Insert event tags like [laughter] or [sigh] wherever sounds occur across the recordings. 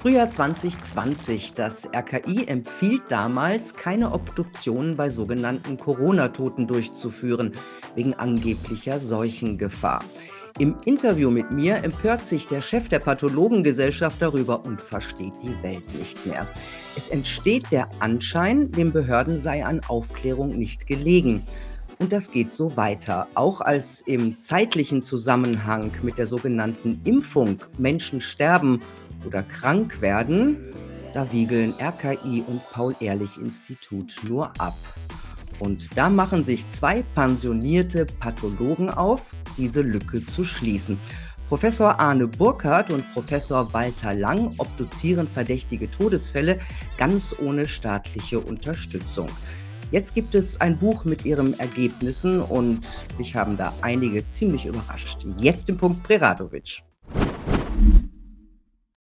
Frühjahr 2020. Das RKI empfiehlt damals, keine Obduktionen bei sogenannten Corona-Toten durchzuführen, wegen angeblicher Seuchengefahr. Im Interview mit mir empört sich der Chef der Pathologengesellschaft darüber und versteht die Welt nicht mehr. Es entsteht der Anschein, den Behörden sei an Aufklärung nicht gelegen. Und das geht so weiter. Auch als im zeitlichen Zusammenhang mit der sogenannten Impfung Menschen sterben oder krank werden, da wiegeln RKI und Paul-Ehrlich-Institut nur ab. Und da machen sich zwei pensionierte Pathologen auf, diese Lücke zu schließen. Professor Arne Burkhardt und Professor Walter Lang obduzieren verdächtige Todesfälle ganz ohne staatliche Unterstützung. Jetzt gibt es ein Buch mit ihren Ergebnissen und mich haben da einige ziemlich überrascht. Jetzt im Punkt Preradovic.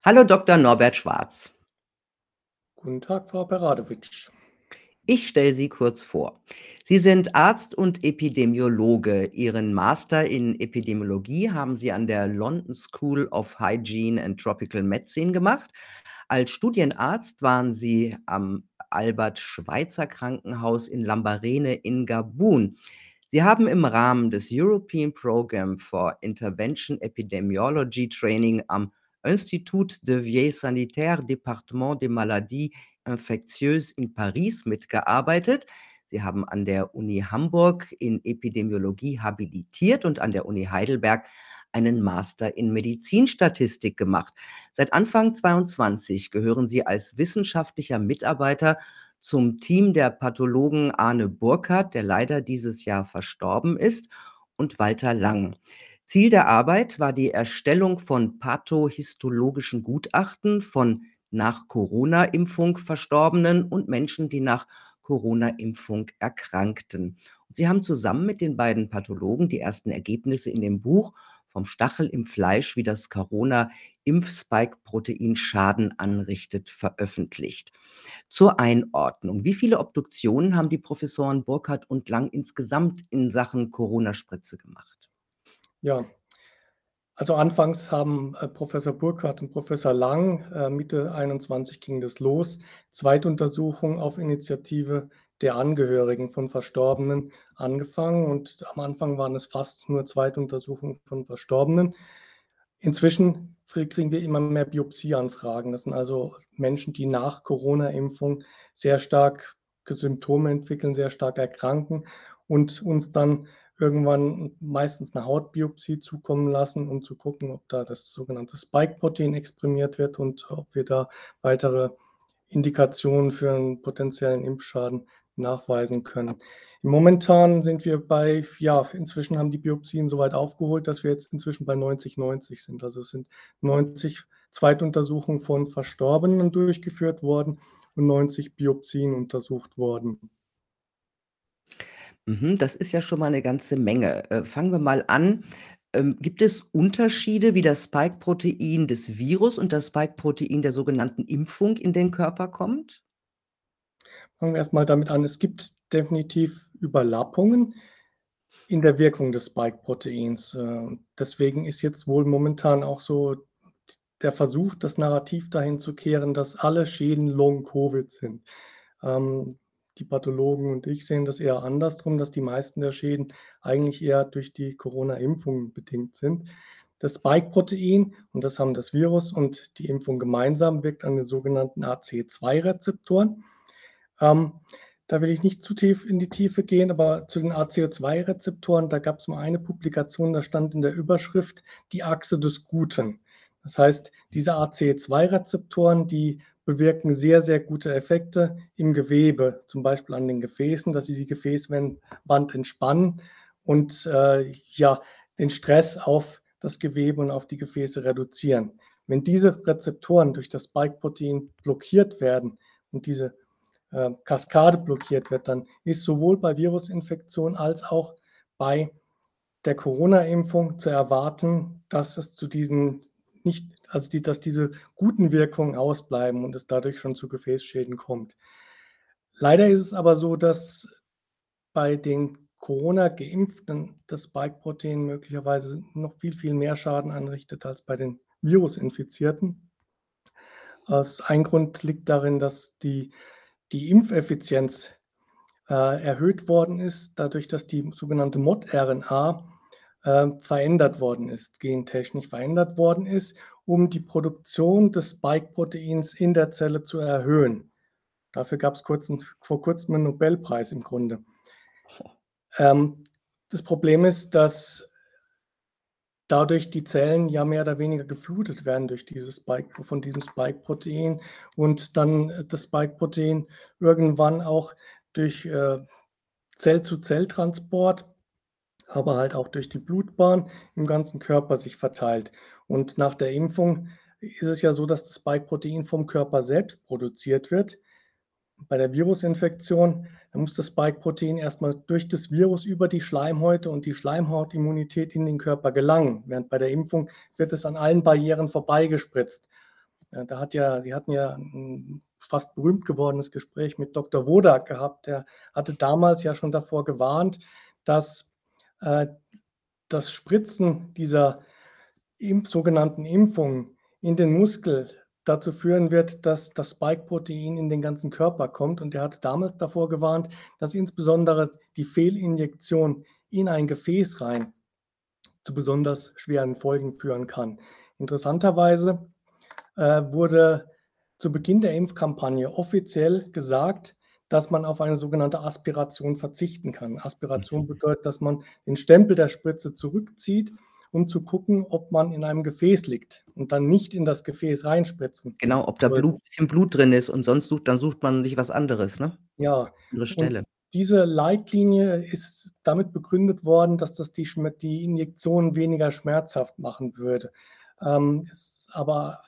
Hallo Dr. Norbert Schwarz. Guten Tag, Frau Beradovic. Ich stelle Sie kurz vor. Sie sind Arzt und Epidemiologe. Ihren Master in Epidemiologie haben Sie an der London School of Hygiene and Tropical Medicine gemacht. Als Studienarzt waren Sie am Albert-Schweitzer-Krankenhaus in Lambarene in Gabun. Sie haben im Rahmen des European Program for Intervention Epidemiology Training am Institut de Vie Sanitaire Département des Maladies Infectieuses in Paris mitgearbeitet. Sie haben an der Uni Hamburg in Epidemiologie habilitiert und an der Uni Heidelberg einen Master in Medizinstatistik gemacht. Seit Anfang 22 gehören Sie als wissenschaftlicher Mitarbeiter zum Team der Pathologen Arne Burkhardt, der leider dieses Jahr verstorben ist, und Walter Lang. Ziel der Arbeit war die Erstellung von pathohistologischen Gutachten von nach Corona-Impfung Verstorbenen und Menschen, die nach Corona-Impfung erkrankten. Und sie haben zusammen mit den beiden Pathologen die ersten Ergebnisse in dem Buch vom Stachel im Fleisch, wie das Corona-Impfspike-Protein Schaden anrichtet, veröffentlicht. Zur Einordnung. Wie viele Obduktionen haben die Professoren Burkhardt und Lang insgesamt in Sachen Corona-Spritze gemacht? Ja, also anfangs haben äh, Professor Burkhardt und Professor Lang, äh, Mitte 21 ging das los, Zweituntersuchung auf Initiative der Angehörigen von Verstorbenen angefangen und am Anfang waren es fast nur Zweituntersuchungen von Verstorbenen. Inzwischen kriegen wir immer mehr Biopsieanfragen. Das sind also Menschen, die nach Corona-Impfung sehr stark Symptome entwickeln, sehr stark erkranken und uns dann irgendwann meistens eine Hautbiopsie zukommen lassen, um zu gucken, ob da das sogenannte Spike-Protein exprimiert wird und ob wir da weitere Indikationen für einen potenziellen Impfschaden nachweisen können. Momentan sind wir bei, ja, inzwischen haben die Biopsien so weit aufgeholt, dass wir jetzt inzwischen bei 90-90 sind. Also es sind 90 Zweituntersuchungen von Verstorbenen durchgeführt worden und 90 Biopsien untersucht worden. Mhm, das ist ja schon mal eine ganze Menge. Äh, fangen wir mal an. Ähm, gibt es Unterschiede, wie das Spike-Protein des Virus und das Spike-Protein der sogenannten Impfung in den Körper kommt? Fangen wir erstmal damit an. Es gibt definitiv Überlappungen in der Wirkung des Spike-Proteins. Äh, deswegen ist jetzt wohl momentan auch so der Versuch, das Narrativ dahin zu kehren, dass alle Schäden Long-Covid sind. Ähm, die Pathologen und ich sehen das eher andersrum, dass die meisten der Schäden eigentlich eher durch die Corona-Impfung bedingt sind. Das Spike-Protein, und das haben das Virus und die Impfung gemeinsam, wirkt an den sogenannten AC2-Rezeptoren. Ähm, da will ich nicht zu tief in die Tiefe gehen, aber zu den ACO2-Rezeptoren, da gab es mal eine Publikation, da stand in der Überschrift die Achse des Guten. Das heißt, diese ACE2-Rezeptoren, die bewirken sehr, sehr gute Effekte im Gewebe, zum Beispiel an den Gefäßen, dass sie die Gefäßwand entspannen und äh, ja, den Stress auf das Gewebe und auf die Gefäße reduzieren. Wenn diese Rezeptoren durch das Spike-Protein blockiert werden und diese äh, Kaskade blockiert wird, dann ist sowohl bei Virusinfektion als auch bei der Corona-Impfung zu erwarten, dass es zu diesen nicht, also die, dass diese guten Wirkungen ausbleiben und es dadurch schon zu Gefäßschäden kommt. Leider ist es aber so, dass bei den Corona-Geimpften das Spike-Protein möglicherweise noch viel, viel mehr Schaden anrichtet als bei den Virusinfizierten. Aus ein Grund liegt darin, dass die die Impfeffizienz, äh, erhöht worden ist, dadurch, dass die sogenannte Mod-RNA, äh, verändert worden ist, gentechnisch verändert worden ist, um die Produktion des Spike-Proteins in der Zelle zu erhöhen. Dafür gab es vor Kurzem einen Nobelpreis im Grunde. Ähm, das Problem ist, dass dadurch die Zellen ja mehr oder weniger geflutet werden durch dieses Spike, von diesem Spike-Protein und dann äh, das Spike-Protein irgendwann auch durch äh, Zell-zu-Zell-Transport, aber halt auch durch die Blutbahn im ganzen Körper sich verteilt. Und nach der Impfung ist es ja so, dass das Spike-Protein vom Körper selbst produziert wird. Bei der Virusinfektion muss das Spike-Protein erstmal durch das Virus über die Schleimhäute und die Schleimhautimmunität in den Körper gelangen, während bei der Impfung wird es an allen Barrieren vorbeigespritzt. Da hat ja, Sie hatten ja ein fast berühmt gewordenes Gespräch mit Dr. Wodak gehabt. Der hatte damals ja schon davor gewarnt, dass das Spritzen dieser sogenannten Impfungen in den Muskel dazu führen wird, dass das Spike-Protein in den ganzen Körper kommt. Und er hat damals davor gewarnt, dass insbesondere die Fehlinjektion in ein Gefäß rein zu besonders schweren Folgen führen kann. Interessanterweise äh, wurde zu Beginn der Impfkampagne offiziell gesagt, dass man auf eine sogenannte Aspiration verzichten kann. Aspiration mhm. bedeutet, dass man den Stempel der Spritze zurückzieht um zu gucken, ob man in einem Gefäß liegt und dann nicht in das Gefäß reinspritzen. Genau, ob da Blut, bisschen Blut drin ist und sonst sucht, dann sucht man sich was anderes, ne? Ja. Andere Stelle. Und diese Leitlinie ist damit begründet worden, dass das die, die Injektion weniger schmerzhaft machen würde. Ähm, aber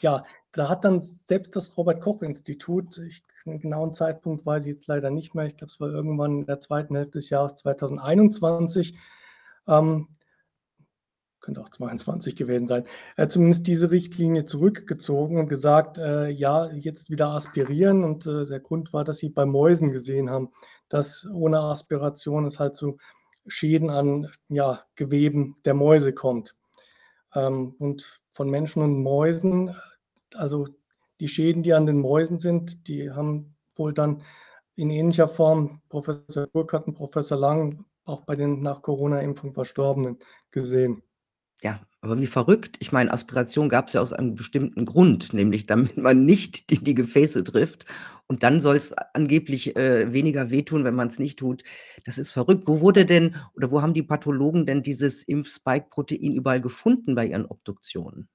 ja, da hat dann selbst das Robert-Koch-Institut, einen genauen Zeitpunkt weiß ich jetzt leider nicht mehr, ich glaube, es war irgendwann in der zweiten Hälfte des Jahres 2021, ähm, könnte auch 22 gewesen sein, hat zumindest diese Richtlinie zurückgezogen und gesagt, äh, ja, jetzt wieder aspirieren. Und äh, der Grund war, dass sie bei Mäusen gesehen haben, dass ohne Aspiration es halt zu Schäden an ja, Geweben der Mäuse kommt. Ähm, und von Menschen und Mäusen, also die Schäden, die an den Mäusen sind, die haben wohl dann in ähnlicher Form Professor Burkhardt und Professor Lang auch bei den nach Corona-Impfung Verstorbenen gesehen. Ja, aber wie verrückt. Ich meine, Aspiration gab es ja aus einem bestimmten Grund, nämlich damit man nicht die die Gefäße trifft und dann soll es angeblich, äh, weniger wehtun, wenn man es nicht tut. Das ist verrückt. Wo wurde denn oder wo haben die Pathologen denn dieses Impf-Spike-Protein überall gefunden bei ihren Obduktionen?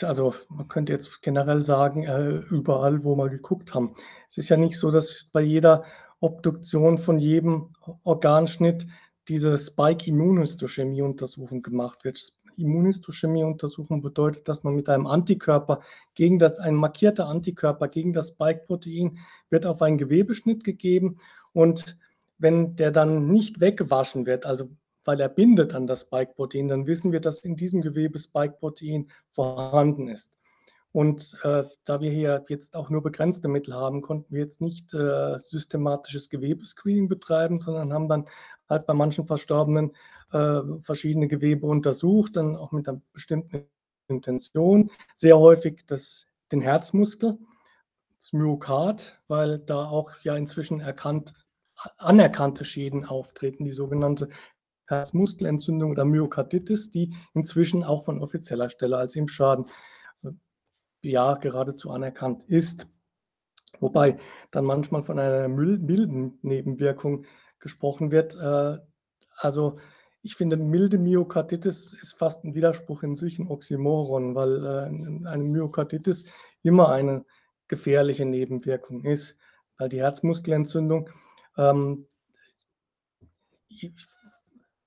Also, man könnte jetzt generell sagen, äh, überall, wo wir geguckt haben. Es ist ja nicht so, dass bei jeder Obduktion von jedem Organschnitt diese Spike-Immunhistochemie-Untersuchung gemacht wird. Immunhistochemie-Untersuchung bedeutet, dass man mit einem Antikörper gegen das, ein markierter Antikörper gegen das Spike-Protein wird auf einen Gewebeschnitt gegeben und wenn der dann nicht weggewaschen wird, also weil er bindet an das Spike-Protein, dann wissen wir, dass in diesem Gewebe Spike-Protein vorhanden ist. Und äh, da wir hier jetzt auch nur begrenzte Mittel haben, konnten wir jetzt nicht äh, systematisches Gewebescreening betreiben, sondern haben dann halt bei manchen Verstorbenen äh, verschiedene Gewebe untersucht, dann auch mit einer bestimmten Intention. Sehr häufig das, den Herzmuskel, das Myokard, weil da auch ja inzwischen erkannt, anerkannte Schäden auftreten, die sogenannte Herzmuskelentzündung oder Myokarditis, die inzwischen auch von offizieller Stelle als Impfschaden ja geradezu anerkannt ist. Wobei dann manchmal von einer milden Nebenwirkung gesprochen wird. Äh, also ich finde, milde Myokarditis ist fast ein Widerspruch in sich, ein Oxymoron, weil äh, eine Myokarditis immer eine gefährliche Nebenwirkung ist, weil die Herzmuskelentzündung ähm,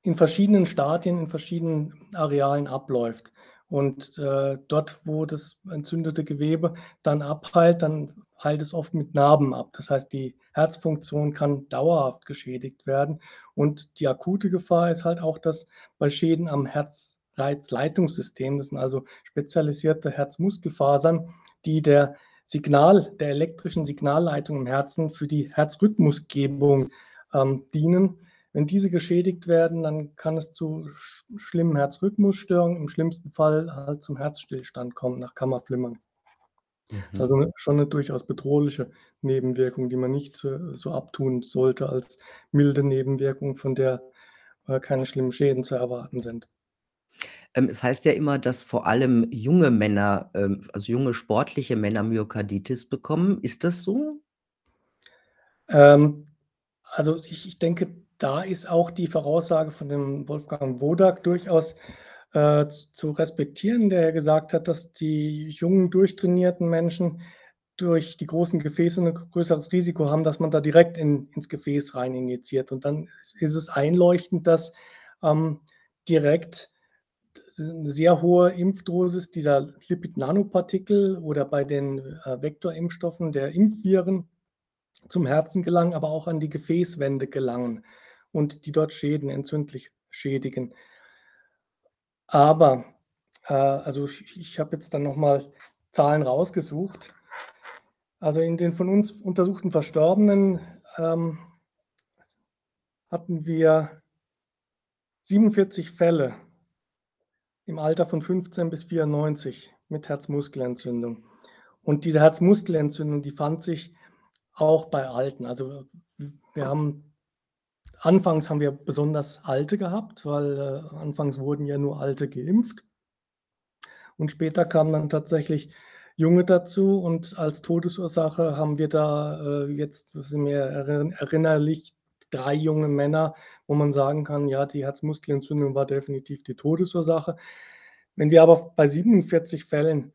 in verschiedenen Stadien, in verschiedenen Arealen abläuft. Und äh, dort, wo das entzündete Gewebe dann abheilt, dann heilt es oft mit Narben ab. Das heißt, die Herzfunktion kann dauerhaft geschädigt werden. Und die akute Gefahr ist halt auch, dass bei Schäden am Herzreizleitungssystem, das sind also spezialisierte Herzmuskelfasern, die der Signal, der elektrischen Signalleitung im Herzen für die Herzrhythmusgebung ähm, dienen, wenn diese geschädigt werden, dann kann es zu schlimmen Herzrhythmusstörungen, im schlimmsten Fall halt zum Herzstillstand kommen nach Kammerflimmern. Ist Mhm. also 'ne schon 'ne durchaus bedrohliche Nebenwirkung, die man nicht, äh, so abtun sollte als milde Nebenwirkung, von der, äh, keine schlimmen Schäden zu erwarten sind. Ähm, es heißt ja immer, dass vor allem junge Männer, ähm, also junge sportliche Männer Myokarditis bekommen. Ist das so? Ähm, also ich ich denke, da ist auch die Voraussage von dem Wolfgang Wodak durchaus, äh, zu respektieren, der gesagt hat, dass die jungen, durchtrainierten Menschen durch die großen Gefäße 'ne größeres Risiko haben, dass man da direkt in ins Gefäß rein injiziert. Und dann ist es einleuchtend, dass, ähm, direkt s 'ne sehr hohe Impfdosis dieser Lipid-Nanopartikel oder bei den, äh, Vektorimpfstoffen der Impfviren zum Herzen gelangen, aber auch an die Gefäßwände gelangen und die dort Schäden entzündlich schädigen. Aber, äh, also ich ich habe jetzt dann noch mal Zahlen rausgesucht. Also, in den von uns untersuchten Verstorbenen, ähm, hatten wir 47 Fälle im Alter von 15 bis 94 mit Herzmuskelentzündung. Und diese Herzmuskelentzündung, die fand sich auch bei Alten. Also, wir haben anfangs haben wir besonders Alte gehabt, weil, äh, anfangs wurden ja nur Alte geimpft. Und später kamen dann tatsächlich Junge dazu und als Todesursache haben wir da, äh, jetzt sind mir erinnerlich 3 junge Männer, wo man sagen kann, ja, die Herzmuskelentzündung war definitiv die Todesursache. Wenn wir aber bei 47 Fällen,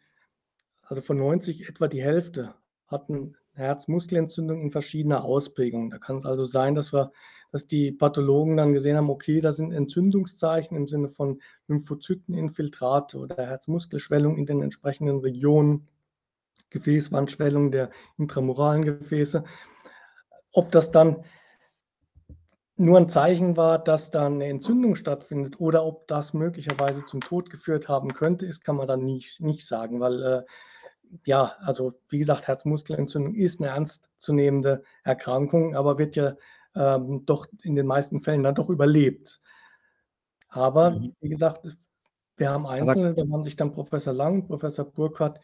also von 90 etwa die Hälfte hatten Herzmuskelentzündung in verschiedener Ausprägung. Da kann's also sein, dass wir dass die Pathologen dann gesehen haben, okay, da sind Entzündungszeichen im Sinne von Lymphozyteninfiltrate oder Herzmuskelschwellung in den entsprechenden Regionen, Gefäßwandschwellung der intramuralen Gefäße. Ob das dann nur 'n Zeichen war, dass da 'ne Entzündung stattfindet oder ob das möglicherweise zum Tod geführt haben könnte, ist kann man dann nicht nicht sagen, weil, äh, ja, also wie gesagt, Herzmuskelentzündung ist 'ne ernstzunehmende Erkrankung, aber wird ja, ähm, doch in den meisten Fällen dann doch überlebt. Aber Mhm. wie gesagt, wir haben Einzelne, da waren sich dann Professor Lang, Professor Burkhardt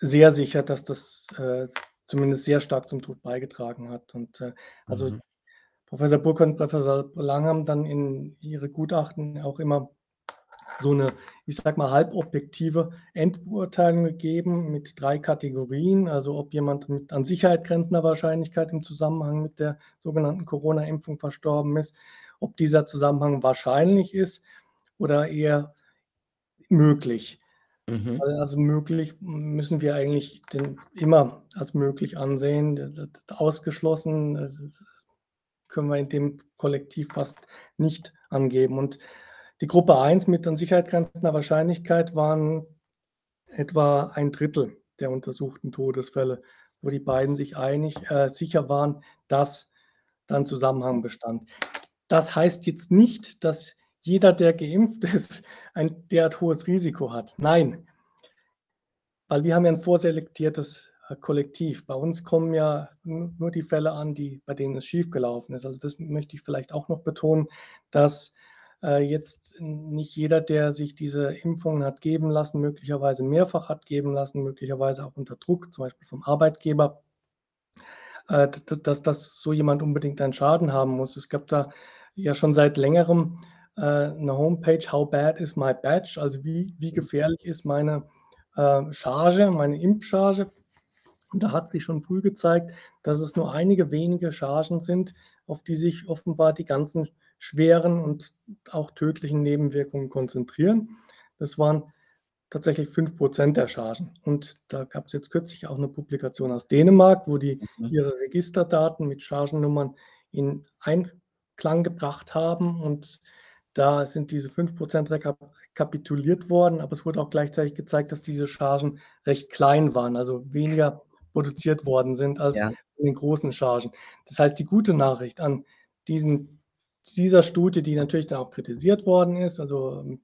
sehr sicher, dass das, äh, zumindest sehr stark zum Tod beigetragen hat. Und, äh, also Mhm. Professor Burkhardt und Professor Lang haben dann in ihre Gutachten auch immer so 'ne, ich sage mal, halbobjektive Endbeurteilung gegeben mit 3 Kategorien. Also, ob jemand mit an Sicherheit grenzender Wahrscheinlichkeit im Zusammenhang mit der sogenannten Corona-Impfung verstorben ist, ob dieser Zusammenhang wahrscheinlich ist oder eher möglich. Mhm. Also möglich müssen wir eigentlich den immer als möglich ansehen. Ausgeschlossen, äh, können wir in dem Kollektiv fast nicht angeben. Und die Gruppe 1 mit an Sicherheit grenzender Wahrscheinlichkeit waren etwa 1/3 der untersuchten Todesfälle, wo die beiden sich einig äh, sicher waren, dass da 'n Zusammenhang bestand. Das heißt jetzt nicht, dass jeder, der geimpft ist, ein derart hohes Risiko hat. Nein. Weil wir haben ja 'n vorselektiertes, äh, Kollektiv. Bei uns kommen ja nur die Fälle an, die bei denen es schiefgelaufen ist. Also, das möchte ich vielleicht auch noch betonen, dass, äh, jetzt nicht jeder, der sich diese Impfungen hat geben lassen, möglicherweise mehrfach hat geben lassen, möglicherweise auch unter Druck, zum Beispiel vom Arbeitgeber äh, dass dass so jemand unbedingt einen Schaden haben muss. Es gab da ja schon seit Längerem, äh, 'ne Homepage „How bad is my batch?“ Also, wie wie Mhm. gefährlich ist meine, Charge, meine Impfcharge? Und da hat sich schon früh gezeigt, dass es nur einige wenige Chargen sind, auf die sich offenbar die ganzen schweren und auch tödlichen Nebenwirkungen konzentrieren. Das waren tatsächlich 5 % der Chargen. Und da gab's jetzt kürzlich auch 'ne Publikation aus Dänemark, wo die Mhm. ihre Registerdaten mit Chargennummern in Einklang gebracht haben. Und da sind diese 5 % rekap rekapituliert worden, aber es wurde auch gleichzeitig gezeigt, dass diese Chargen recht klein waren, also weniger produziert worden sind als Ja. in den großen Chargen. Das heißt, die gute Nachricht an diesen dieser Studie, die natürlich dann auch kritisiert worden ist, also, ähm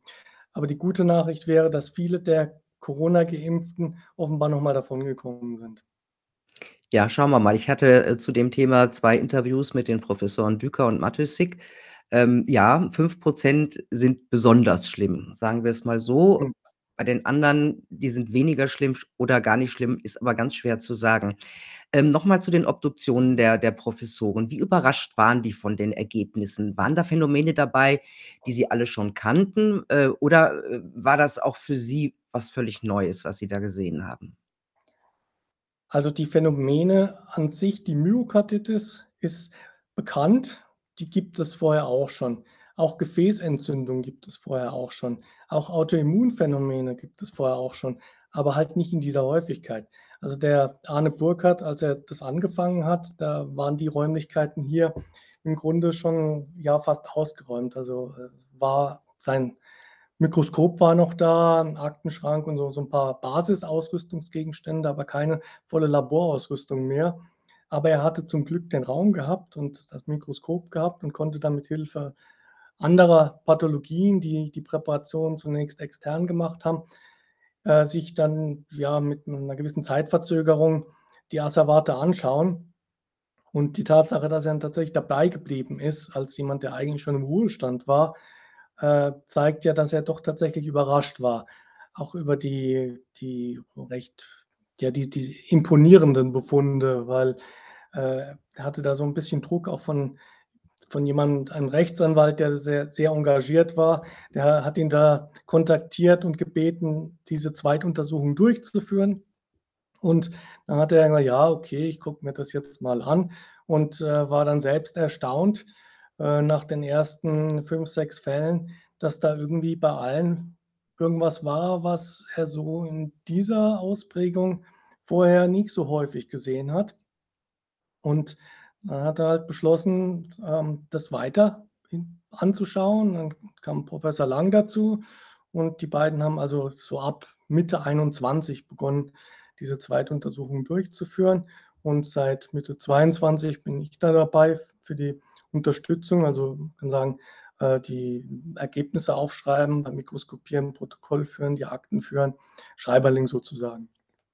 aber die gute Nachricht wäre, dass viele der Corona-Geimpften offenbar noch mal davongekommen sind. Ja, schauen wir mal. Ich hatte, äh, zu dem Thema 2 Interviews mit den Professoren Düker und Matthyssig. Ähm, ja, 5 % sind besonders schlimm, sagen wir es mal so. Mhm. Bei den anderen, die sind weniger schlimm sch oder gar nicht schlimm, ist aber ganz schwer zu sagen. Ähm, noch mal zu den Obduktionen der der Professoren. Wie überrascht waren die von den Ergebnissen? Waren da Phänomene dabei, die Sie alle schon kannten, äh, oder, äh, war das auch für Sie was völlig Neues, was Sie da gesehen haben? Also, die Phänomene an sich, die Myokarditis ist bekannt, die gibt es vorher auch schon. Auch Gefäßentzündung gibt es vorher auch schon. Auch Autoimmunphänomene gibt es vorher auch schon, aber halt nicht in dieser Häufigkeit. Also, der Arne Burkhardt, als er das angefangen hat, da waren die Räumlichkeiten hier im Grunde schon, ja, fast ausgeräumt. Also, äh, war sein Mikroskop war noch da, 'n Aktenschrank und so so 'n paar Basisausrüstungsgegenstände, aber keine volle Laborausrüstung mehr. Aber er hatte zum Glück den Raum gehabt und das Mikroskop gehabt und konnte dann mit Hilfe anderer Pathologien, die die Präparation zunächst extern gemacht haben, äh, sich dann, ja, mit 'ner gewissen Zeitverzögerung die Asservate anschauen. Und die Tatsache, dass er dann tatsächlich dabei geblieben ist als jemand, der eigentlich schon im Ruhestand war, äh, zeigt ja, dass er doch tatsächlich überrascht war, auch über die die recht ja, die die imponierenden Befunde, weil, äh, er hatte da so 'n bisschen Druck auch von von jemand einem Rechtsanwalt, der sehr sehr engagiert war. Der hat ihn da kontaktiert und gebeten, diese Zweituntersuchung durchzuführen. Und dann hat er gesagt: „Ja, okay, ich gucke mir das jetzt mal an.“ Und, äh, war dann selbst erstaunt, äh, nach den ersten 5, 6 Fällen, dass da irgendwie bei allen irgendwas war, was er so in dieser Ausprägung vorher nicht so häufig gesehen hat. Und dann hat er halt beschlossen, ähm, das weiter anzuschauen. Dann kam Professor Lang dazu und die beiden haben also so ab Mitte 21 begonnen, diese Zweituntersuchung durchzuführen. Und seit Mitte 22 bin ich da dabei für die Unterstützung. Also, kann sagen, äh, die Ergebnisse aufschreiben, beim Mikroskopieren Protokoll führen, die Akten führen, Schreiberling sozusagen.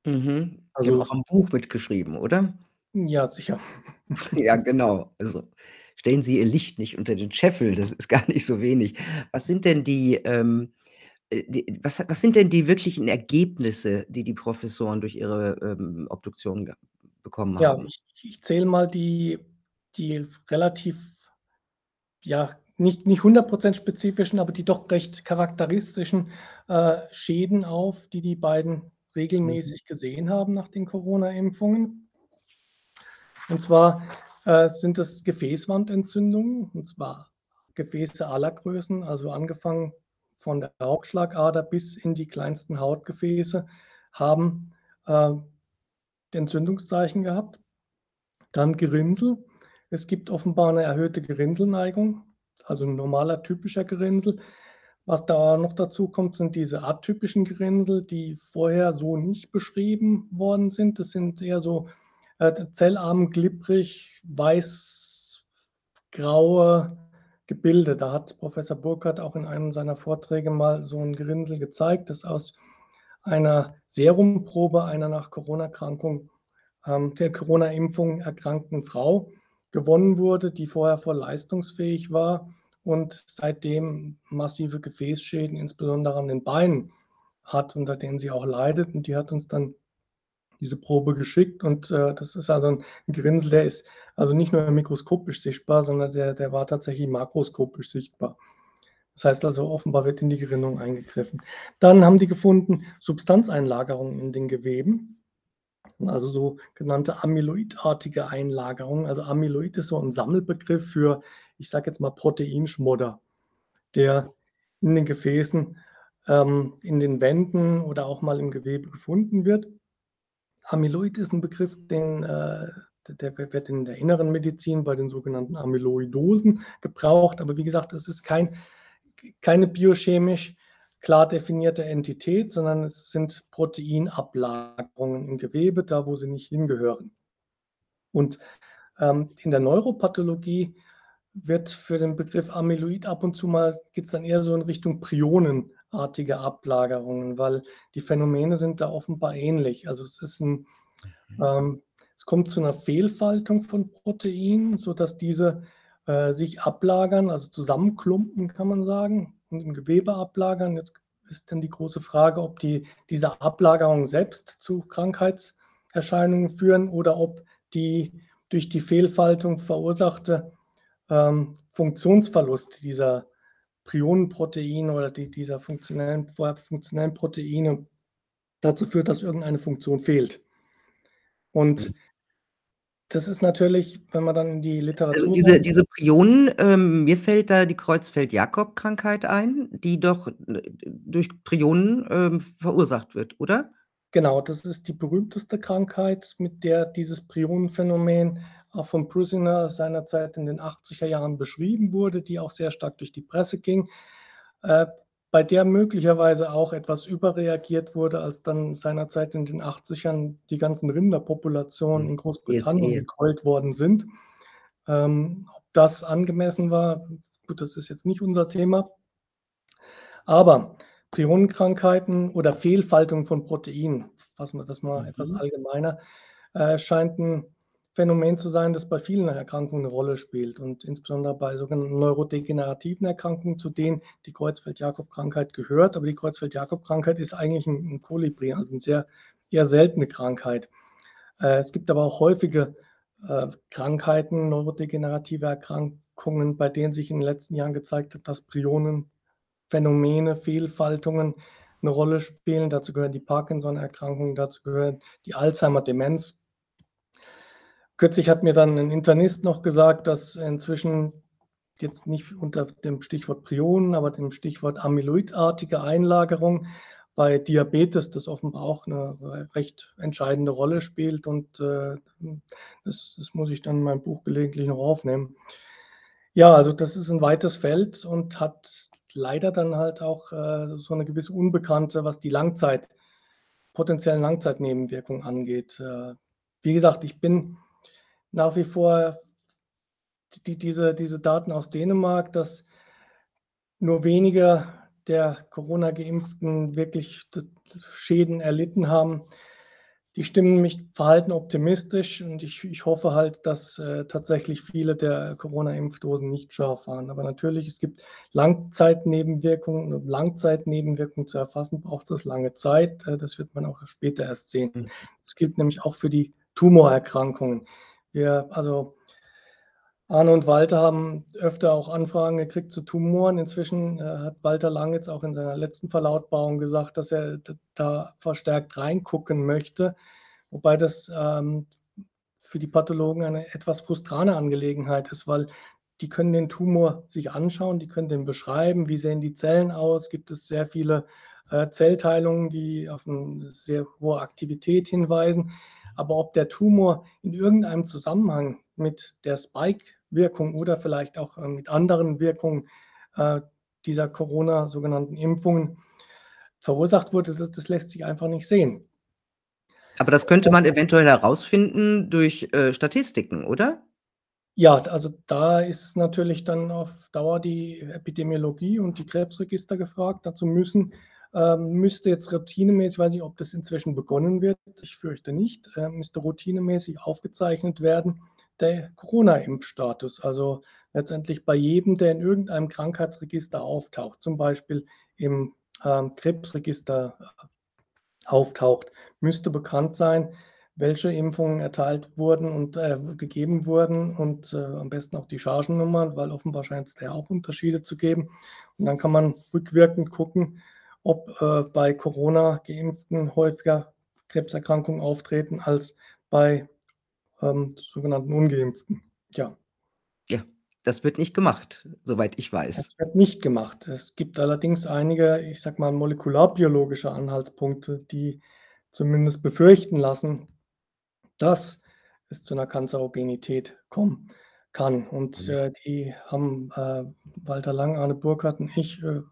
Mhm. Sie haben Also auch am Buch mitgeschrieben, oder? Ja, sicher. [laughs] Ja, genau. Also, stellen Sie Ihr Licht nicht unter den Scheffel, das ist gar nicht so wenig. Was sind denn die, ähm, äh, die was was sind denn die wirklichen Ergebnisse, die die Professoren durch ihre, ähm, Obduktion ge bekommen Ja, haben? ich ich zähle mal die die relativ ja, nicht nicht 100 % spezifischen, aber die doch recht charakteristischen, äh, Schäden auf, die die beiden Mhm. regelmäßig gesehen haben nach den Corona-Impfungen. Und zwar, äh, sind das Gefäßwandentzündungen, und zwar Gefäße aller Größen, also angefangen von der Hauptschlagader bis in die kleinsten Hautgefäße haben, äh, Entzündungszeichen gehabt. Dann Gerinnsel. Es gibt offenbar 'ne erhöhte Gerinnselneigung, also 'n normaler typischer Gerinnsel. Was da noch dazu kommt, sind diese atypischen Gerinnsel, die vorher so nicht beschrieben worden sind. Das sind eher so, zellarm, glibberig, weiß-graue Gebilde. Da hat Professor Burkhardt auch in einem seiner Vorträge mal so 'n Gerinnsel gezeigt, das aus einer Serumprobe einer nach Corona-Erkrankung ähm, der Corona-Impfung erkrankten Frau gewonnen wurde, die vorher voll leistungsfähig war und seitdem massive Gefäßschäden, insbesondere an den Beinen hat, unter denen sie auch leidet. Und die hat uns dann diese Probe geschickt und, äh, das ist also 'n Gerinnsel, der ist also nicht nur mikroskopisch sichtbar, sondern der der war tatsächlich makroskopisch sichtbar. Das heißt also, offenbar wird in die Gerinnung eingegriffen. Dann haben die gefunden Substanzeinlagerungen in den Geweben, also sogenannte amyloidartige Einlagerungen. Also, Amyloid ist so 'n Sammelbegriff für, ich sage jetzt mal, Proteinschmodder, der in den Gefäßen, ähm, in den Wänden oder auch mal im Gewebe gefunden wird. Amyloid ist 'n Begriff, den, äh der wird in der Inneren Medizin bei den sogenannten Amyloidosen gebraucht. Aber wie gesagt, das ist kein keine biochemisch klar definierte Entität, sondern es sind Proteinablagerungen im Gewebe, da wo sie nicht hingehören. Und, ähm, in der Neuropathologie wird für den Begriff Amyloid ab und zu mal geht's dann eher so in Richtung prionenartige Ablagerungen, weil die Phänomene sind da offenbar ähnlich. Also, es ist 'n Mhm. ähm, es kommt zu 'ner Fehlfaltung von Proteinen, sodass diese, äh, sich ablagern, also zusammenklumpen, kann man sagen, und im Gewebe ablagern. Jetzt ist dann die große Frage, ob die diese Ablagerungen selbst zu Krankheitserscheinungen führen oder ob die durch die Fehlfaltung verursachte ähm, Funktionsverlust dieser Prionenproteine oder die, dieser funktionellen, vorher funktionellen Proteine dazu führt, dass irgendeine Funktion fehlt. Und mhm. das ist natürlich, wenn man dann in die Literatur. Also diese, diese Prionen, ähm, mir fällt da die Kreuzfeld-Jakob-Krankheit ein, die doch äh, durch Prionen ähm, verursacht wird, oder? Genau, das ist die berühmteste Krankheit, mit der dieses Prionenphänomen auch von Brusiner seinerzeit in den 80er Jahren beschrieben wurde, die auch sehr stark durch die Presse ging, äh, bei der möglicherweise auch etwas überreagiert wurde, als dann seinerzeit in den 80ern die ganzen Rinderpopulationen in Großbritannien BSE. gekeult worden sind. Ähm, ob das angemessen war, gut, das ist jetzt nicht unser Thema. Aber Prionenkrankheiten oder Fehlfaltung von Proteinen, fassen wir das mal mhm. etwas allgemeiner, äh, scheint ein Phänomen zu sein, das bei vielen Erkrankungen eine Rolle spielt und insbesondere bei sogenannten neurodegenerativen Erkrankungen, zu denen die Kreuzfeld-Jakob-Krankheit gehört. Aber die Kreuzfeld-Jakob-Krankheit ist eigentlich ein, ein Kolibri, also eine sehr eher seltene Krankheit. Äh, es gibt aber auch häufige äh, Krankheiten, neurodegenerative Erkrankungen, bei denen sich in den letzten Jahren gezeigt hat, dass Prionen Phänomene, Fehlfaltungen eine Rolle spielen. Dazu gehören die Parkinson-Erkrankungen, dazu gehört die Alzheimer-Demenz. Kürzlich hat mir dann ein Internist noch gesagt, dass inzwischen jetzt nicht unter dem Stichwort Prionen, aber dem Stichwort amyloidartige Einlagerung bei Diabetes das offenbar auch eine recht entscheidende Rolle spielt und äh, das, das, muss ich dann in meinem Buch gelegentlich noch aufnehmen. Ja, also das ist ein weites Feld und hat leider dann halt auch äh, so eine gewisse Unbekannte, was die Langzeit, potenziellen Langzeitnebenwirkungen angeht. Äh, wie gesagt, ich bin nach wie vor die, diese, diese Daten aus Dänemark, dass nur wenige der Corona-Geimpften wirklich Schäden erlitten haben die stimmen mich verhalten optimistisch und ich, ich hoffe halt, dass äh, tatsächlich viele der Corona-Impfdosen nicht scharf waren. Aber natürlich, es gibt Langzeitnebenwirkungen und Langzeitnebenwirkungen zu erfassen, braucht es lange Zeit. Äh, das wird man auch später erst sehen. Mhm. Das gilt nämlich auch für die Tumorerkrankungen. Wir, also Arne und Walter haben öfter auch Anfragen gekriegt zu Tumoren. Inzwischen äh, hat Walter Lang jetzt auch in seiner letzten Verlautbarung gesagt, dass er da verstärkt reingucken möchte, wobei das ähm, für die Pathologen eine etwas frustrane Angelegenheit ist, weil die können den Tumor sich anschauen, die können den beschreiben, wie sehen die Zellen aus, gibt es sehr viele äh, Zellteilungen, die auf eine sehr hohe Aktivität hinweisen. Aber ob der Tumor in irgendeinem Zusammenhang mit der Spike Wirkung oder vielleicht auch äh, mit anderen Wirkungen äh, dieser Corona sogenannten Impfungen verursacht wurde, das, das, lässt sich einfach nicht sehen. Aber das könnte man eventuell herausfinden durch äh, Statistiken, oder? Ja, also da ist natürlich dann auf Dauer die Epidemiologie und die Krebsregister gefragt. Dazu müssen ähm, müsste jetzt routinemäßig, weiß ich, ob das inzwischen begonnen wird, ich fürchte nicht, äh, müsste routinemäßig aufgezeichnet werden, der Corona-Impfstatus. Also letztendlich bei jedem, der in irgendeinem Krankheitsregister auftaucht, zum Beispiel im ähm, Krebsregister äh, auftaucht, müsste bekannt sein, welche Impfungen erteilt wurden und äh, gegeben wurden und äh, am besten auch die Chargennummern, weil offenbar scheint es da auch Unterschiede zu geben. Und dann kann man rückwirkend gucken, ob äh, bei Corona-Geimpften häufiger Krebserkrankungen auftreten als bei ähm, sogenannten Ungeimpften. Ja. Ja, das wird nicht gemacht, soweit ich weiß. Das wird nicht gemacht. Es gibt allerdings einige, ich sag mal, molekularbiologische Anhaltspunkte, die zumindest befürchten lassen, dass es zu einer Kanzerogenität kommen kann. Und mhm. äh, die haben äh, Walter Lang, Arne Burkhardt und ich äh,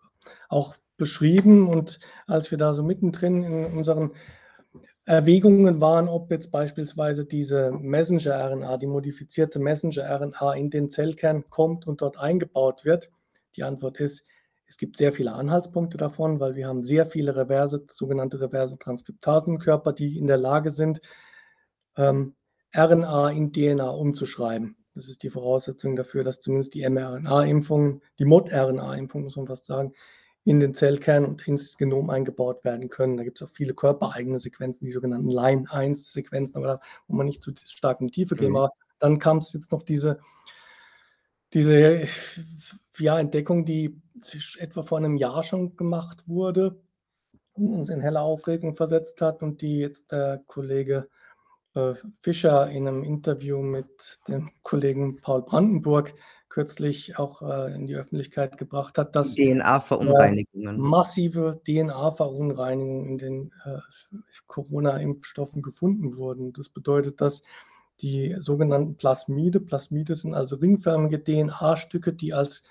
auch beschrieben. Und als wir da so mittendrin in unseren Erwägungen waren, ob jetzt beispielsweise diese Messenger-RNA, die modifizierte Messenger-RNA in den Zellkern kommt und dort eingebaut wird. Die Antwort ist, es gibt sehr viele Anhaltspunkte davon, weil wir haben sehr viele reverse, sogenannte reverse Transkriptasen im die in der Lage sind, ähm, RNA in DNA umzuschreiben. Das ist die Voraussetzung dafür, dass zumindest die mRNA-Impfungen, die Mod-RNA-Impfungen, muss man fast sagen, in den Zellkern und ins Genom eingebaut werden können. Da gibt es auch viele körpereigene Sequenzen, die sogenannten Line-1-Sequenzen, aber da wo man nicht zu stark in die Tiefe gehen. Mhm. Aber dann kam es jetzt noch diese, diese ja, Entdeckung, die etwa vor einem Jahr schon gemacht wurde und uns in helle Aufregung versetzt hat und die jetzt der Kollege äh, Fischer in einem Interview mit dem Kollegen Paul Brandenburg kürzlich auch äh, in die Öffentlichkeit gebracht hat, dass äh, DNA-Verunreinigungen. massive DNA-Verunreinigungen in den äh, Corona-Impfstoffen gefunden wurden. Das bedeutet, dass die sogenannten Plasmide, Plasmide sind also ringförmige DNA-Stücke, die als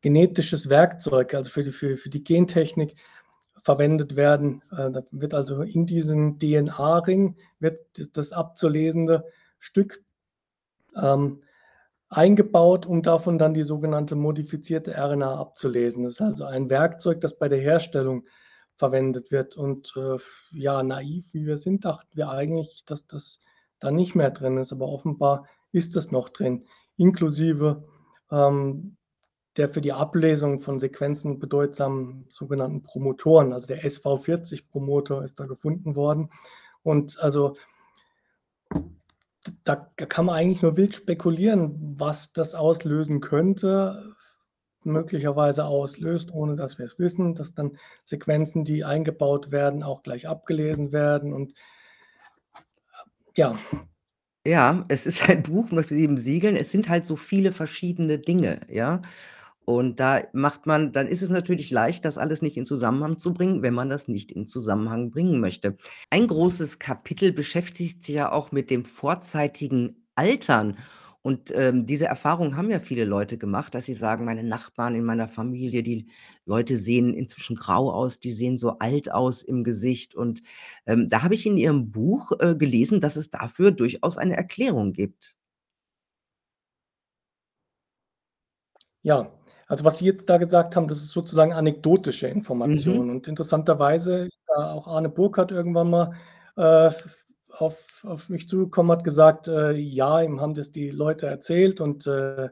genetisches Werkzeug, also für die, für, für die Gentechnik, verwendet werden. Äh, da wird also in diesen DNA-Ring wird das abzulesende Stück ähm, eingebaut, um davon dann die sogenannte modifizierte RNA abzulesen. Das ist also ein Werkzeug, das bei der Herstellung verwendet wird. Und äh, ja, naiv wie wir sind, dachten wir eigentlich, dass das da nicht mehr drin ist. Aber offenbar ist das noch drin, inklusive ähm, der für die Ablesung von Sequenzen bedeutsamen sogenannten Promotoren. Also der SV40-Promotor ist da gefunden worden. Und also da, kann man eigentlich nur wild spekulieren, was das auslösen könnte, möglicherweise auslöst, ohne dass wir es wissen, dass dann Sequenzen, die eingebaut werden, auch gleich abgelesen werden. Und ja, Ja, es ist ein Buch mit 7 Siegeln. Es sind halt so viele verschiedene Dinge, ja? Und da macht man dann ist es natürlich leicht, das alles nicht in Zusammenhang zu bringen, wenn man das nicht in Zusammenhang bringen möchte. Ein großes Kapitel beschäftigt sich ja auch mit dem vorzeitigen Altern. Und, ähm, diese Erfahrung haben ja viele Leute gemacht, dass sie sagen: „Meine Nachbarn in meiner Familie, die Leute sehen inzwischen grau aus, die sehen so alt aus im Gesicht.“ Und, ähm, da habe ich in Ihrem Buch, äh, gelesen, dass es dafür durchaus eine Erklärung gibt. Ja, also was Sie jetzt da gesagt haben, das ist sozusagen anekdotische Mhm. Information. Und interessanterweise ist da auch Arne Burkhardt irgendwann mal äh, auf, auf mich zugekommen, hat gesagt, äh, ja, ihm haben das die Leute erzählt und äh,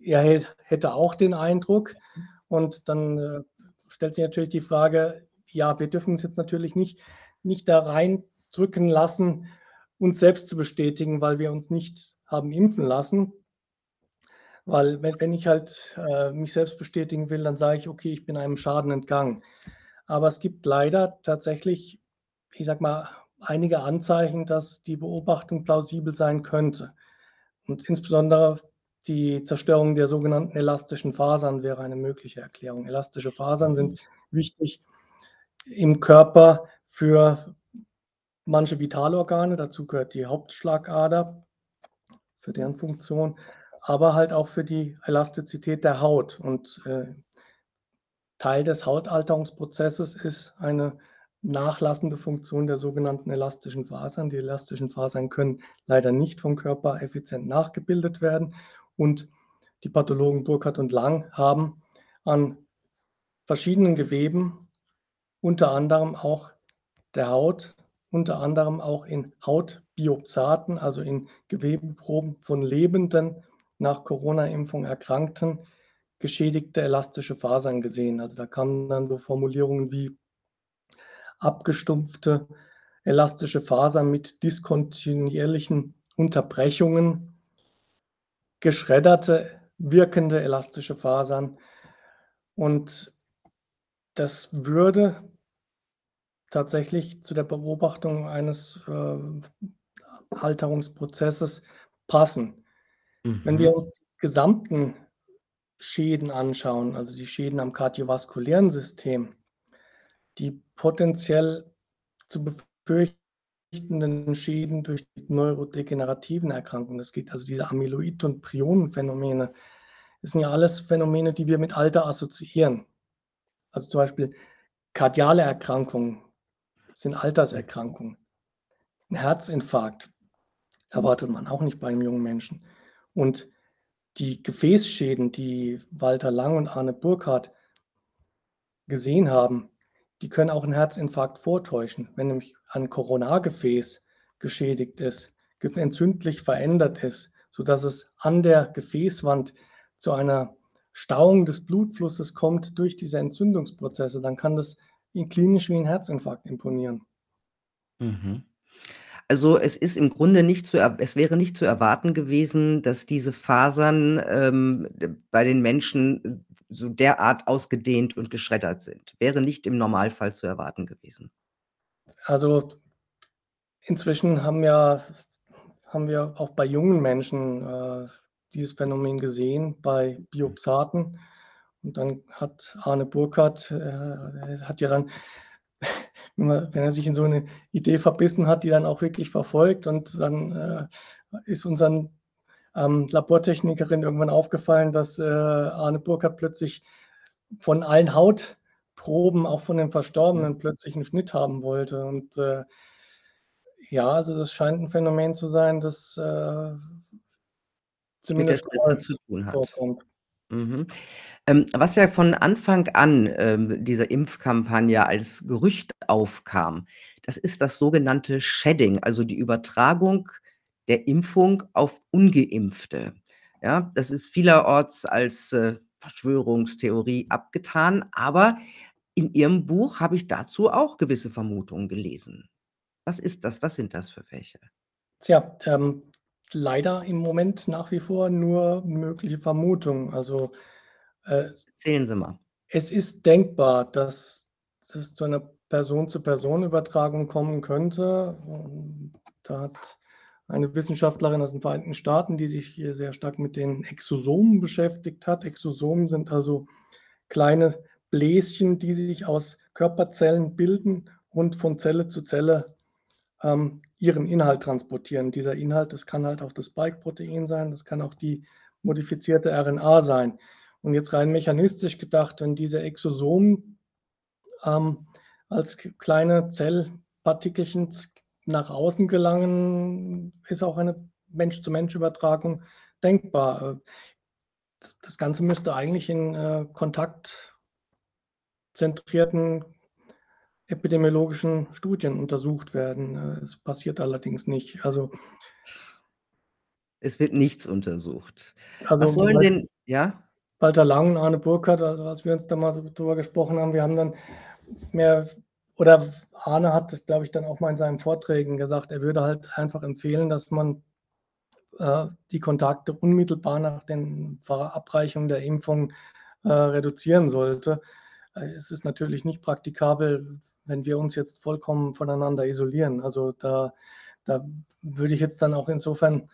er hätt- hätte auch den Eindruck. Und dann äh, stellt sich natürlich die Frage, ja, wir dürfen uns jetzt natürlich nicht, nicht da reindrücken lassen, uns selbst zu bestätigen, weil wir uns nicht haben impfen lassen. Weil wenn wenn ich halt, äh, mich selbst bestätigen will, dann sage ich: „Okay, ich bin einem Schaden entgangen.“ Aber es gibt leider tatsächlich, ich sage mal, einige Anzeichen, dass die Beobachtung plausibel sein könnte. Und insbesondere die Zerstörung der sogenannten elastischen Fasern wäre eine mögliche Erklärung. Elastische Fasern Mhm. sind wichtig im Körper für manche Vitalorgane, dazu gehört die Hauptschlagader für deren Funktion, aber halt auch für die Elastizität der Haut. Und äh, Teil des Hautalterungsprozesses ist eine nachlassende Funktion der sogenannten elastischen Fasern. Die elastischen Fasern können leider nicht vom Körper effizient nachgebildet werden. Und die Pathologen Burkhardt und Lang haben an verschiedenen Geweben, unter anderem auch der Haut, unter anderem auch in Hautbiopsaten, also in Gewebeproben von lebenden, nach Corona-Impfung Erkrankten, geschädigte elastische Fasern gesehen. Also da kamen dann so Formulierungen wie abgestumpfte elastische Fasern mit diskontinuierlichen Unterbrechungen, geschredderte, wirkende elastische Fasern. Und das würde tatsächlich zu der Beobachtung eines äh, Alterungsprozesses passen. Wenn wir Mhm. uns die gesamten Schäden anschauen, also die Schäden am kardiovaskulären System, die potenziell zu befürchtenden Schäden durch die neurodegenerativen Erkrankungen, das geht also diese Amyloid- und Prionenphänomene, das sind ja alles Phänomene, die wir mit Alter assoziieren. Also zum Beispiel kardiale Erkrankungen sind Alterserkrankungen. Ein Herzinfarkt erwartet man auch nicht bei einem jungen Menschen. Und die Gefäßschäden, die Walter Lang und Arne Burkhardt gesehen haben, die können auch einen Herzinfarkt vortäuschen. Wenn nämlich ein Koronargefäß geschädigt ist, entzündlich verändert ist, sodass es an der Gefäßwand zu einer Stauung des Blutflusses kommt durch diese Entzündungsprozesse, dann kann das in klinisch wie 'n Herzinfarkt imponieren. Mhm. Also, es ist im Grunde nicht zu es wäre nicht zu erwarten gewesen, dass diese Fasern, ähm, bei den Menschen s so derart ausgedehnt und geschreddert sind. Wäre nicht im Normalfall zu erwarten gewesen. Also, inzwischen haben ja haben wir auch bei jungen Menschen, äh, dieses Phänomen gesehen bei. Biopsaten. Und dann hat Arne Burkhardt, äh, hat ja dann wenn er wenn er sich in so 'ne Idee verbissen hat, die dann auch wirklich verfolgt und dann, äh, ist unseren, ähm, Labortechnikerinnen irgendwann aufgefallen, dass, äh, Arne Burkhardt plötzlich von allen Hautproben, auch von den. Verstorbenen, plötzlich 'n Schnitt haben wollte. Und, äh, ja, also, das scheint 'n Phänomen zu sein, das, äh Mit der zumindest Spritze zu tun hat. vorkommt. Mhm. Ähm, was ja von Anfang an, ähm, dieser Impfkampagne als Gerücht aufkam, das ist das sogenannte Shedding, also, die Übertragung der Impfung auf Ungeimpfte. Ja, das ist vielerorts als, äh, Verschwörungstheorie abgetan, aber in Ihrem Buch habe ich dazu auch gewisse Vermutungen gelesen. Was ist das? Was sind das für welche? Tja, ähm, leider im Moment nach wie vor nur mögliche Vermutungen. Also, äh Erzählen Sie mal. es ist denkbar, dass es zu 'ner Person-zu-Person-Übertragung kommen könnte. Da hat eine Wissenschaftlerin aus den Vereinigten Staaten, die sich hier sehr stark mit den Exosomen beschäftigt hat. Exosomen sind also kleine Bläschen, die sich aus Körperzellen bilden und von Zelle zu Zelle, ähm, ihren Inhalt transportieren. Dieser Inhalt, das kann halt auch das Spike-Protein sein, das kann auch die modifizierte RNA sein. Und jetzt rein mechanistisch gedacht, wenn diese Exosomen, ähm, als kleine Zellpartikelchen nach außen gelangen, ist auch eine Mensch-zu-Mensch-Übertragung denkbar. Äh, das Ganze müsste eigentlich in, äh, kontaktzentrierten epidemiologischen Studien untersucht werden. Äh, es passiert allerdings nicht. Also Es wird nichts untersucht. Was Also, sollen Wal denn ja? Walter Lang und Arne Burkhardt, a als wir uns da mal so drüber gesprochen haben, wir haben dann mehr oder Arne hat das, glaube ich, dann auch mal in seinen Vorträgen gesagt, er würde halt einfach empfehlen, dass man, äh, die Kontakte unmittelbar nach den Verabreichung der Impfung, äh, reduzieren sollte. Äh, es ist natürlich nicht praktikabel, wenn wir uns jetzt vollkommen voneinander isolieren. Also, da da würde ich jetzt dann auch insofern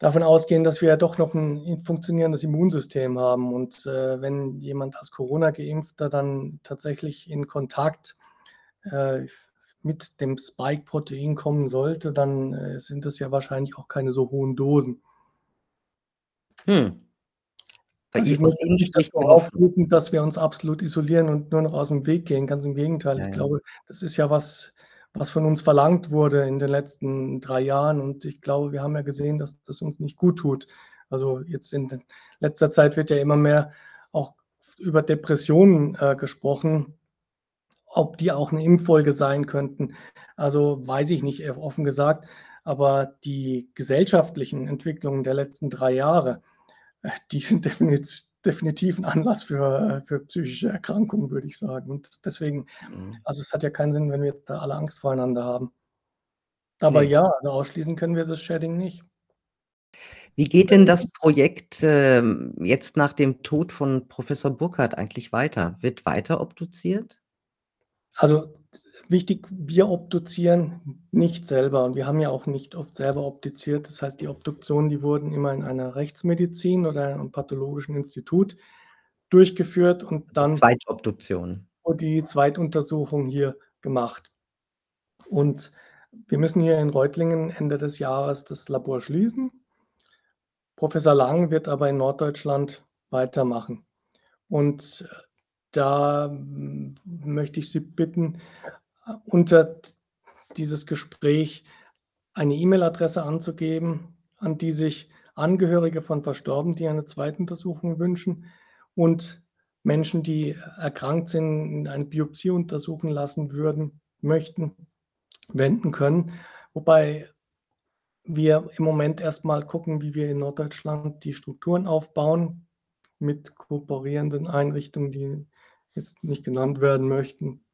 davon ausgehen, dass wir ja doch noch 'n i funktionierendes Immunsystem haben. Und, äh, wenn jemand als Corona-Geimpfter dann tatsächlich in Kontakt, äh, mit dem Spike-Protein kommen sollte, dann, äh, sind das ja wahrscheinlich auch keine so hohen Dosen. Hm. Bei Also, ich aus jetzt Ihnen nicht Hoffnung. aufrufen, dass wir uns absolut isolieren und nur noch aus'm Weg gehen, ganz im Gegenteil. Ja, Ich ja. glaube, das ist ja was, was von uns verlangt wurde in den letzten 3 Jahren und ich glaube, wir haben ja gesehen, dass das uns nicht guttut. Also, jetzt in letzter Zeit wird ja immer mehr auch über Depressionen, äh, gesprochen, ob die auch 'ne Impffolge sein könnten. Also, weiß ich nicht, eher offen gesagt, aber die gesellschaftlichen Entwicklungen der letzten 3 Jahre, die sind definiz definitiv 'n Anlass für für psychische Erkrankungen, würde ich sagen. Und deswegen Mhm. also, es hat ja keinen Sinn, wenn wir jetzt da alle Angst voreinander haben. Aber Ne. ja, also, ausschließen können wir das Shedding nicht. Wie geht denn das Projekt, ähm, jetzt nach dem Tod von Professor Burkhardt eigentlich weiter? Wird weiter obduziert? Also, wichtig, wir obduzieren nicht selber und wir haben ja auch nicht oft selber obduziert. Das heißt, die Obduktionen, die wurden immer in einer Rechtsmedizin oder in 'nem pathologischen Institut durchgeführt und dann Zweitobduktion. die Zweituntersuchung hier gemacht. Und wir müssen hier in Reutlingen Ende des Jahres das Labor schließen. Professor Lang wird aber in Norddeutschland weitermachen. Und da, hm, möchte ich Sie bitten, unter dieses Gespräch eine E-Mail-Adresse anzugeben, an die sich Angehörige von Verstorbenen, die eine Zweituntersuchung wünschen und Menschen, die erkrankt sind, eine Biopsie untersuchen lassen würden möchten, wenden können. Wobei wir im Moment erst mal gucken, wie wir in Norddeutschland die Strukturen aufbauen. mit kooperierenden Einrichtungen, die jetzt nicht genannt werden möchten.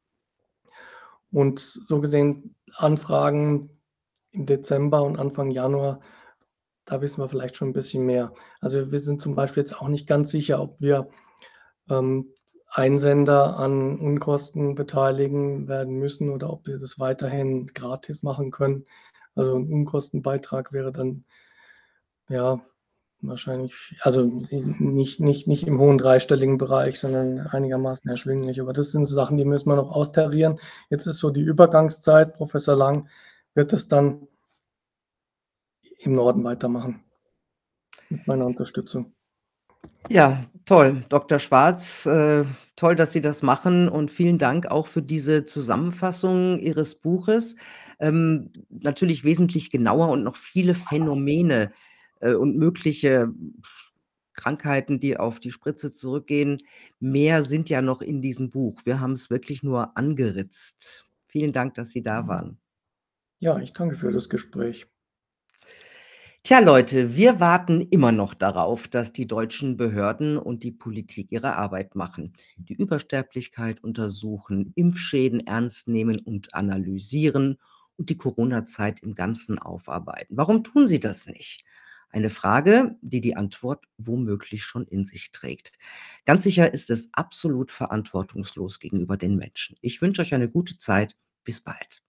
Und so gesehen Anfragen im Dezember und Anfang Januar, da wissen wir vielleicht schon 'n bisschen mehr. Also, wir sind zum Beispiel jetzt auch nicht ganz sicher, ob wir, ähm, Einsender an Unkosten beteiligen werden müssen oder ob wir das weiterhin gratis machen können. Also, 'n Unkostenbeitrag wäre dann ja, wahrscheinlich also, nicht nicht nicht im hohen dreistelligen Bereich, sondern einigermaßen erschwinglich. Aber das sind Sachen, die müssen wir noch austarieren. Jetzt ist so die Übergangszeit. Professor Lang wird das dann im Norden weitermachen mit meiner Unterstützung. Ja, toll, Doktor Schwarz. Äh, toll, dass Sie das machen und vielen Dank auch für diese Zusammenfassung Ihres Buches. Ähm, natürlich wesentlich genauer und noch viele Phänomene, äh, und mögliche Krankheiten, die auf die Spritze zurückgehen. Mehr sind ja noch in diesem Buch. Wir haben's wirklich nur angeritzt. Vielen Dank, dass Sie da waren. Ja, ich danke für das Gespräch. Tja, Leute, wir warten immer noch darauf, dass die deutschen Behörden und die Politik ihre Arbeit machen, die Übersterblichkeit untersuchen, Impfschäden ernst nehmen und analysieren und die Corona-Zeit im Ganzen aufarbeiten. Warum tun sie das nicht? Eine Frage, die die Antwort womöglich schon in sich trägt. Ganz sicher ist es absolut verantwortungslos gegenüber den Menschen. Ich wünsche euch eine gute Zeit. Bis bald.